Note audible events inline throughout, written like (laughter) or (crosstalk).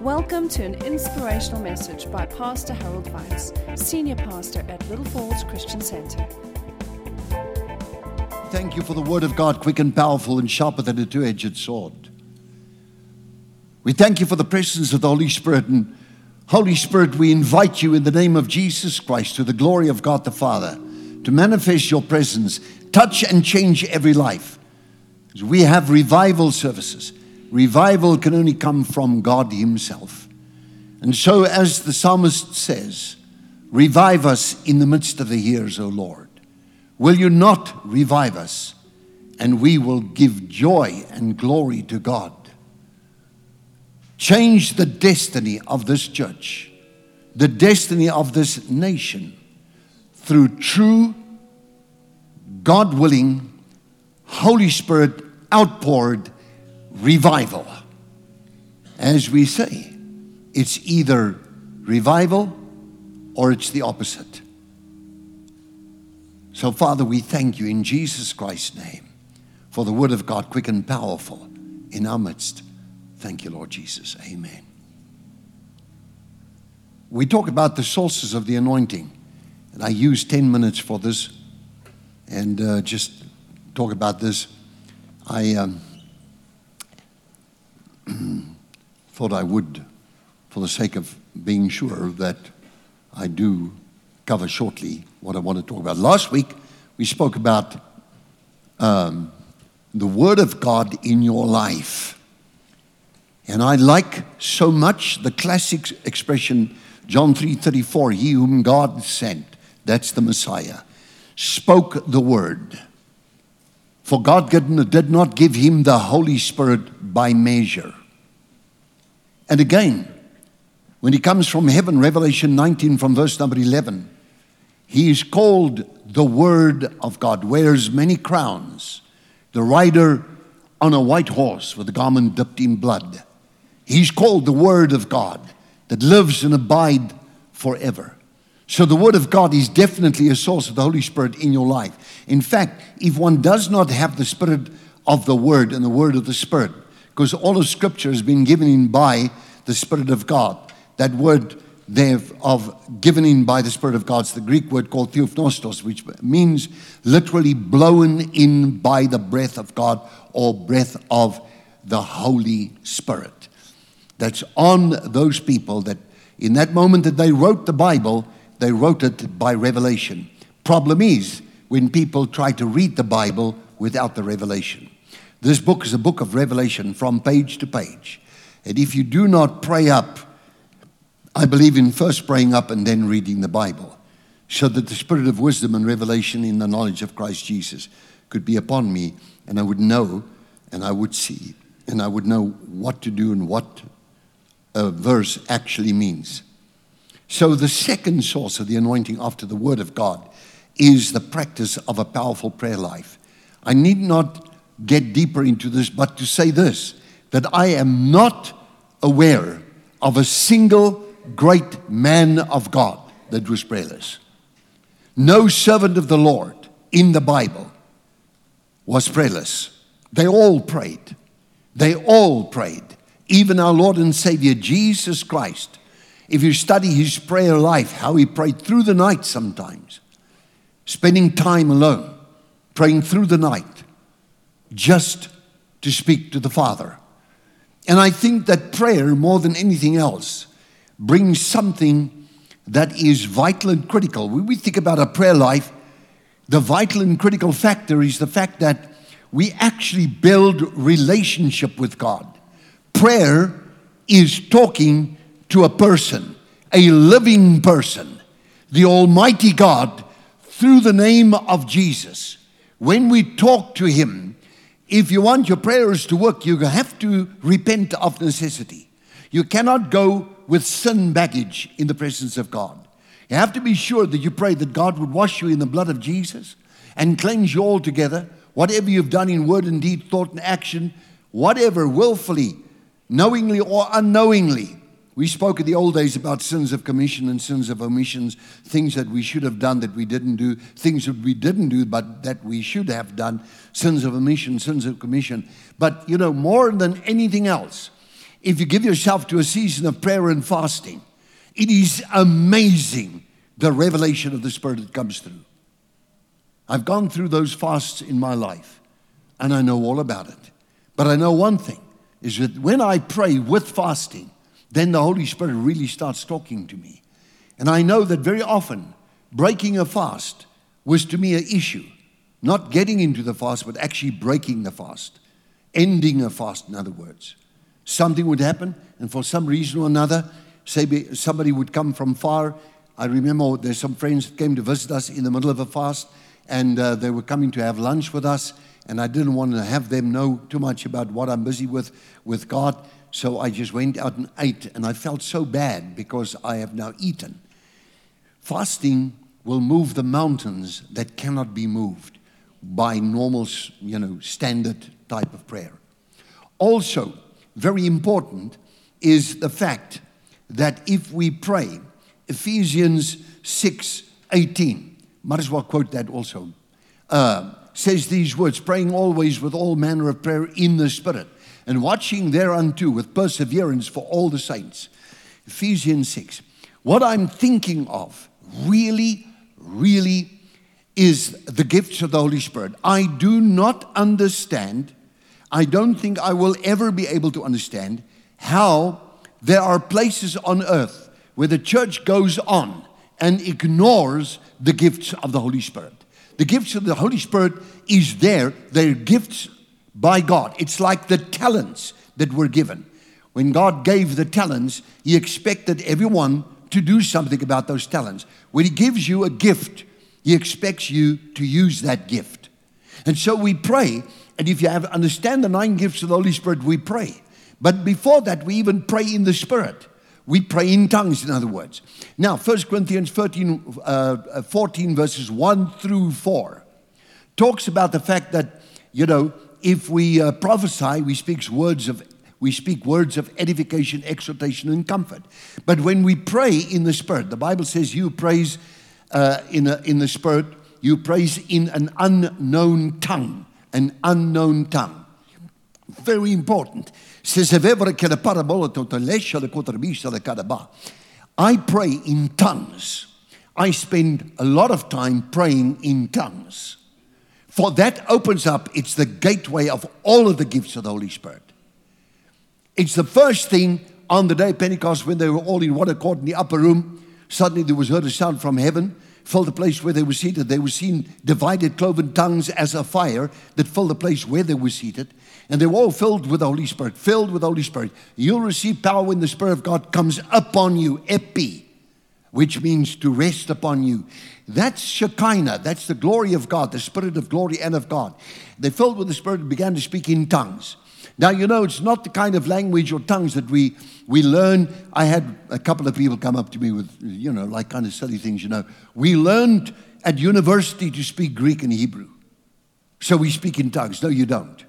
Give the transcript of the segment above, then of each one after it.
Welcome to an inspirational message by Pastor Harold Weitsz, Senior Pastor at Little Falls Christian Center. Thank you for the word of God, quick and powerful and sharper than a two edged sword. We thank you for the presence of the Holy Spirit. And Holy Spirit, we invite you in the name of Jesus Christ to the glory of God the Father to manifest your presence, touch and change every life. We have revival services. Revival can only come from God Himself. And so, as the psalmist says, revive us in the midst of the years, O Lord. Will you not revive us? And we will give joy and glory to God. Change the destiny of this church, the destiny of this nation through true, God willing, Holy Spirit outpoured revival. As we say, it's either revival or it's the opposite. So, Father, we thank you in Jesus Christ's name for the word of God, quick and powerful in our midst. Thank you, Lord Jesus. Amen. We talk about the sources of the anointing, and I use 10 minutes for this and uh, just talk about this. I. Um, (clears throat) thought I would, for the sake of being sure that I do cover shortly what I want to talk about. Last week, we spoke about um, the Word of God in your life. And I like so much the classic expression, John 3:34, he whom God sent, that's the Messiah, spoke the word. For God did not give him the Holy Spirit by measure. And again, when he comes from heaven, Revelation 19 from verse number 11, he is called the Word of God, wears many crowns, the rider on a white horse with a garment dipped in blood. He's called the Word of God that lives and abides forever. So the Word of God is definitely a source of the Holy Spirit in your life. In fact, if one does not have the Spirit of the Word and the Word of the Spirit, because all of Scripture has been given in by the Spirit of God. That word there of given in by the Spirit of God is the Greek word called theopneustos, which means literally blown in by the breath of God or breath of the Holy Spirit. That's on those people that in that moment that they wrote the Bible, they wrote it by revelation. Problem is when people try to read the Bible without the revelation. This book is a book of revelation from page to page. And if you do not pray up, I believe in first praying up and then reading the Bible, so that the spirit of wisdom and revelation in the knowledge of Christ Jesus could be upon me, and I would know and I would see, and I would know what to do and what a verse actually means. So, the second source of the anointing after the Word of God is the practice of a powerful prayer life. I need not get deeper into this, but to say this that I am not aware of a single great man of God that was prayerless. No servant of the Lord in the Bible was prayerless. They all prayed. They all prayed. Even our Lord and Savior Jesus Christ. If you study his prayer life, how he prayed through the night sometimes, spending time alone, praying through the night, just to speak to the Father. And I think that prayer, more than anything else, brings something that is vital and critical. When we think about a prayer life, the vital and critical factor is the fact that we actually build relationship with God. Prayer is talking to a person, a living person, the Almighty God, through the name of Jesus. When we talk to Him, if you want your prayers to work, you have to repent of necessity. You cannot go with sin baggage in the presence of God. You have to be sure that you pray that God would wash you in the blood of Jesus and cleanse you altogether. Whatever you've done in word and deed, thought and action, whatever, willfully, knowingly or unknowingly, we spoke in the old days about sins of commission and sins of omissions, things that we should have done that we didn't do, things that we didn't do but that we should have done, sins of omission, sins of commission. But, you know, more than anything else, if you give yourself to a season of prayer and fasting, it is amazing the revelation of the Spirit that comes through. I've gone through those fasts in my life and I know all about it. But I know one thing is that when I pray with fasting, then the Holy Spirit really starts talking to me. And I know that very often breaking a fast was to me an issue. Not getting into the fast, but actually breaking the fast, ending a fast, in other words. Something would happen, and for some reason or another, say somebody would come from far. I remember there's some friends that came to visit us in the middle of a fast, and uh, they were coming to have lunch with us, and I didn't want to have them know too much about what I'm busy with with God. So I just went out and ate, and I felt so bad because I have now eaten. Fasting will move the mountains that cannot be moved by normal, you know, standard type of prayer. Also, very important is the fact that if we pray, Ephesians 6 18, might as well quote that also, uh, says these words praying always with all manner of prayer in the Spirit, and watching thereunto with perseverance for all the saints. Ephesians 6. What I'm thinking of really, really is the gifts of the Holy Spirit. I do not understand, I don't think I will ever be able to understand how there are places on earth where the church goes on and ignores the gifts of the Holy Spirit. The gifts of the Holy Spirit is there, they're gifts by God. It's like the talents that were given. When God gave the talents, He expected everyone to do something about those talents. When He gives you a gift, He expects you to use that gift. And so we pray, and if you have understand the nine gifts of the Holy Spirit, we pray. But before that, we even pray in the Spirit. We pray in tongues, in other words. Now, 1 Corinthians 13, uh, 14, verses 1 through 4, talks about the fact that, you know, if we uh, prophesy, we speak words of we speak words of edification, exhortation, and comfort. But when we pray in the Spirit, the Bible says you praise uh, in, a, in the Spirit, you praise in an unknown tongue, an unknown tongue. Very important. I pray in tongues. I spend a lot of time praying in tongues. For that opens up, it's the gateway of all of the gifts of the Holy Spirit. It's the first thing on the day of Pentecost when they were all in one accord in the upper room. Suddenly there was heard a sound from heaven, filled the place where they were seated. They were seen divided cloven tongues as a fire that filled the place where they were seated. And they were all filled with the Holy Spirit, filled with the Holy Spirit. You'll receive power when the Spirit of God comes upon you, epi, which means to rest upon you. That's Shekinah. That's the glory of God, the Spirit of glory and of God. They filled with the Spirit and began to speak in tongues. Now, you know, it's not the kind of language or tongues that we, we learn. I had a couple of people come up to me with, you know, like kind of silly things, you know. We learned at university to speak Greek and Hebrew. So we speak in tongues. No, you don't.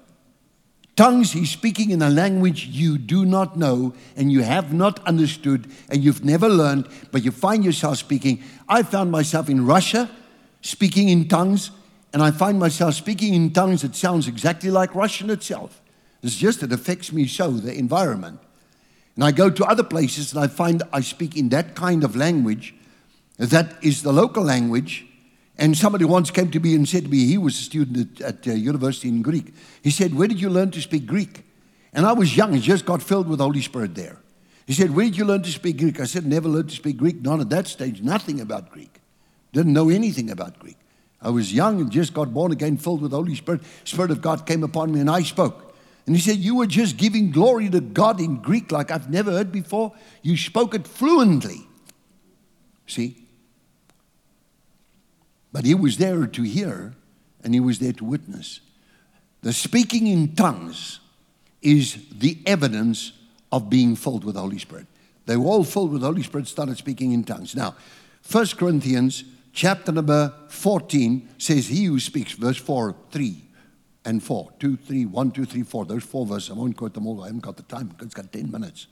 Tongues, he's speaking in a language you do not know and you have not understood and you've never learned, but you find yourself speaking. I found myself in Russia speaking in tongues, and I find myself speaking in tongues that sounds exactly like Russian itself. It's just it affects me so, the environment. And I go to other places and I find I speak in that kind of language that is the local language. And somebody once came to me and said to me, he was a student at, at uh, university in Greek. He said, Where did you learn to speak Greek? And I was young, I just got filled with the Holy Spirit there. He said, Where did you learn to speak Greek? I said, Never learned to speak Greek, not at that stage, nothing about Greek. Didn't know anything about Greek. I was young and just got born again, filled with the Holy Spirit. Spirit of God came upon me and I spoke. And he said, You were just giving glory to God in Greek like I've never heard before. You spoke it fluently. See? But he was there to hear and he was there to witness. The speaking in tongues is the evidence of being filled with the Holy Spirit. They were all filled with the Holy Spirit, started speaking in tongues. Now, 1 Corinthians chapter number 14 says, He who speaks, verse 4, 3 and 4. 2, 3, 1, 2, 3, 4. Those four verses. I won't quote them all. I haven't got the time. It's got 10 minutes.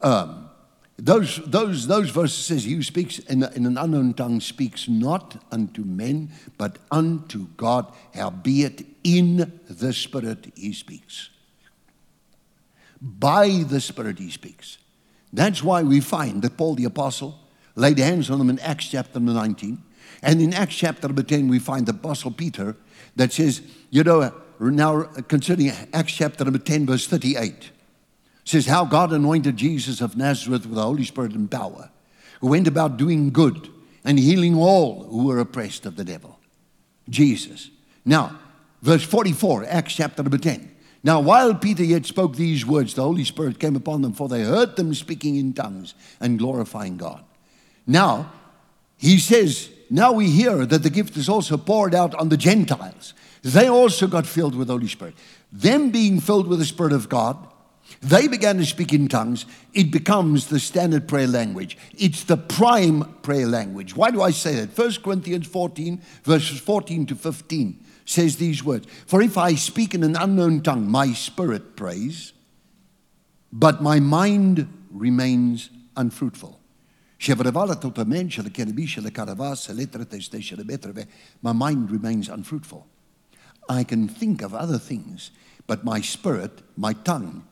Um, those, those, those verses says, He who speaks in, in an unknown tongue speaks not unto men, but unto God, howbeit in the Spirit he speaks. By the Spirit he speaks. That's why we find that Paul the Apostle laid hands on them in Acts chapter 19. And in Acts chapter 10, we find the Apostle Peter that says, you know, now concerning Acts chapter number 10, verse 38, says how God anointed Jesus of Nazareth with the Holy Spirit and power, who went about doing good and healing all who were oppressed of the devil. Jesus. Now, verse 44, Acts chapter number 10. Now, while Peter yet spoke these words, the Holy Spirit came upon them, for they heard them speaking in tongues and glorifying God. Now, he says, now we hear that the gift is also poured out on the Gentiles. They also got filled with the Holy Spirit. Them being filled with the Spirit of God, they began to speak in tongues. It becomes the standard prayer language. It's the prime prayer language. Why do I say that? 1 Corinthians 14, verses 14 to 15 says these words For if I speak in an unknown tongue, my spirit prays, but my mind remains unfruitful. Tota my mind remains unfruitful. I can think of other things, but my spirit, my tongue,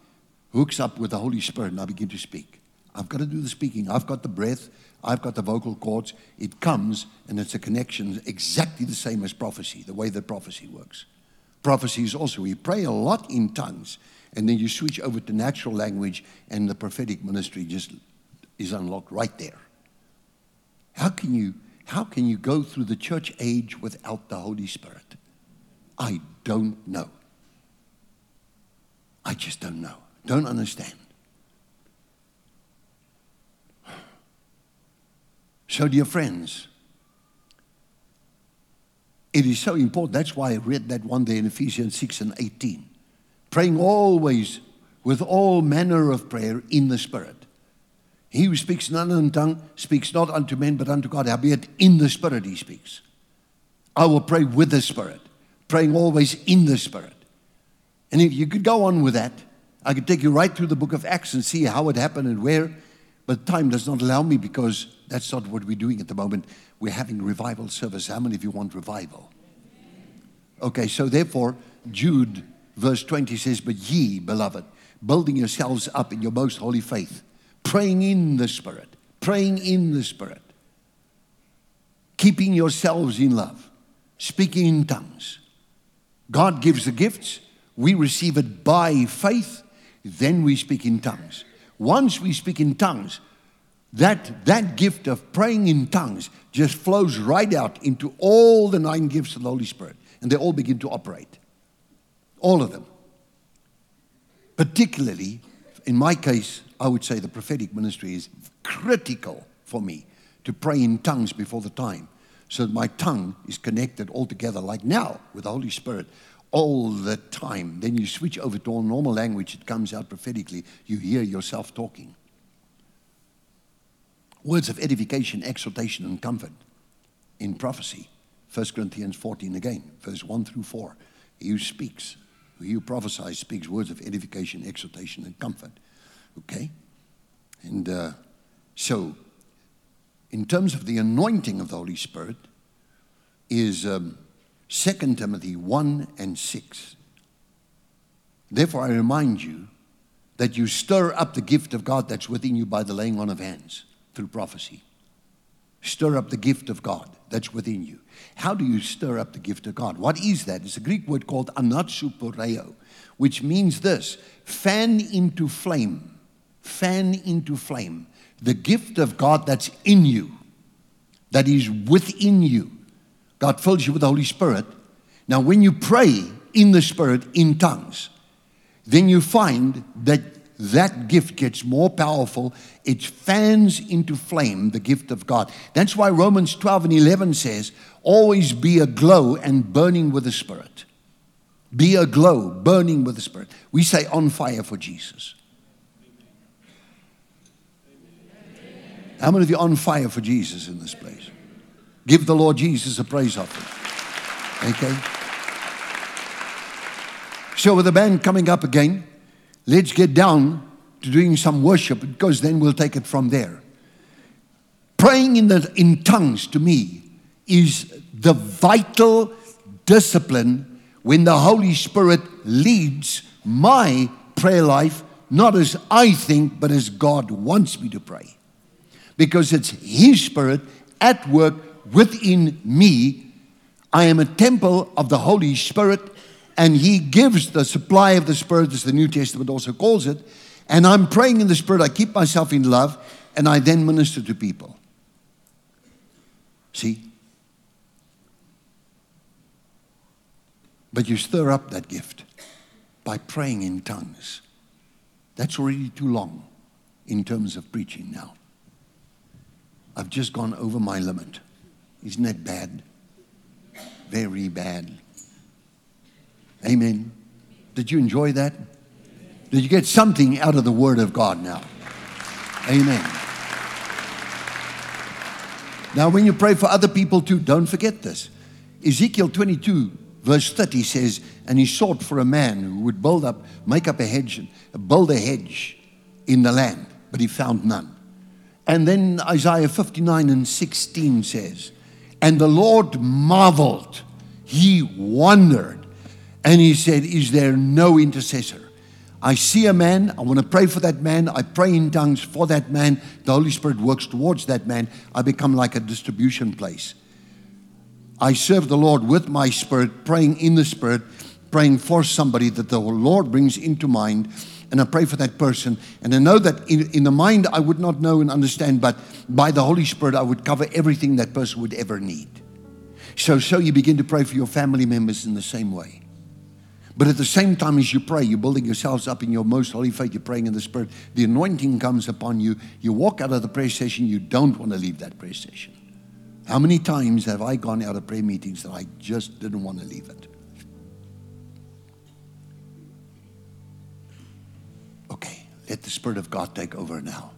hooks up with the Holy Spirit and I begin to speak. I've got to do the speaking. I've got the breath. I've got the vocal cords. It comes and it's a connection exactly the same as prophecy, the way that prophecy works. Prophecy is also, we pray a lot in tongues and then you switch over to natural language and the prophetic ministry just is unlocked right there. How can you, how can you go through the church age without the Holy Spirit? I don't know. I just don't know. Don't understand. So, dear friends, it is so important. That's why I read that one day in Ephesians 6 and 18. Praying always with all manner of prayer in the Spirit. He who speaks in unknown tongue speaks not unto men but unto God. Howbeit in the Spirit he speaks. I will pray with the Spirit, praying always in the Spirit. And if you could go on with that, I could take you right through the book of Acts and see how it happened and where, but time does not allow me because that's not what we're doing at the moment. We're having revival service. How many of you want revival? Okay, so therefore, Jude, verse 20 says, But ye, beloved, building yourselves up in your most holy faith, praying in the Spirit, praying in the Spirit, keeping yourselves in love, speaking in tongues. God gives the gifts, we receive it by faith then we speak in tongues. Once we speak in tongues, that, that gift of praying in tongues just flows right out into all the nine gifts of the Holy Spirit, and they all begin to operate. All of them. Particularly, in my case, I would say the prophetic ministry is critical for me to pray in tongues before the time so that my tongue is connected all together, like now with the Holy Spirit all the time. Then you switch over to all normal language, it comes out prophetically. You hear yourself talking. Words of edification, exhortation, and comfort in prophecy. 1 Corinthians 14 again, verse 1 through 4. He who speaks, he who prophesies, speaks words of edification, exhortation, and comfort. Okay? And uh, so, in terms of the anointing of the Holy Spirit, is. Um, 2 Timothy 1 and 6. Therefore, I remind you that you stir up the gift of God that's within you by the laying on of hands through prophecy. Stir up the gift of God that's within you. How do you stir up the gift of God? What is that? It's a Greek word called anazopureo, which means this fan into flame. Fan into flame. The gift of God that's in you, that is within you God fills you with the Holy Spirit. Now, when you pray in the Spirit in tongues, then you find that that gift gets more powerful. It fans into flame the gift of God. That's why Romans 12 and 11 says, always be aglow and burning with the Spirit. Be aglow, burning with the Spirit. We say on fire for Jesus. How many of you on fire for Jesus in this place? Give the Lord Jesus a praise offering. Okay? So, with the band coming up again, let's get down to doing some worship because then we'll take it from there. Praying in, the, in tongues to me is the vital discipline when the Holy Spirit leads my prayer life, not as I think, but as God wants me to pray. Because it's His Spirit at work within me. I am a temple of the Holy Spirit, and He gives the supply of the Spirit, as the New Testament also calls it. And I'm praying in the Spirit. I keep myself in love, and I then minister to people. See? But you stir up that gift by praying in tongues. That's already too long in terms of preaching now. I've just gone over my limit. Isn't that bad? Very bad. Amen. Did you enjoy that? Did you get something out of the Word of God now? Amen. Now, when you pray for other people too, don't forget this. Ezekiel 22, verse 30 says, And he sought for a man who would build up, make up a hedge, build a hedge in the land, but he found none. And then Isaiah 59 and 16 says, And the Lord marveled, he wondered, and he said, Is there no intercessor? I see a man, I want to pray for that man, I pray in tongues for that man, the Holy Spirit works towards that man, I become like a distribution place. I serve the Lord with my spirit, praying in the spirit, praying for somebody that the Lord brings into mind, and I pray for that person. And I know that in, in the mind I would not know and understand, but by the Holy Spirit I would cover everything that person would ever need. So, so you begin to pray for your family members in the same way. But at the same time as you pray, you're building yourselves up in your most holy faith, you're praying in the Spirit. The anointing comes upon you. You walk out of the prayer session, you don't want to leave that prayer session. How many times have I gone out of prayer meetings that I just didn't want to leave it? Let the Spirit of God take over now.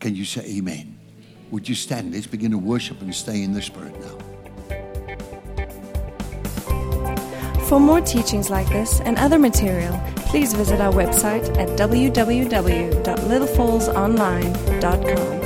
Can you say amen? Would you stand? Let's begin to worship and stay in the Spirit now. For more teachings like this and other material, please visit our website at www.littlefallsonline.com.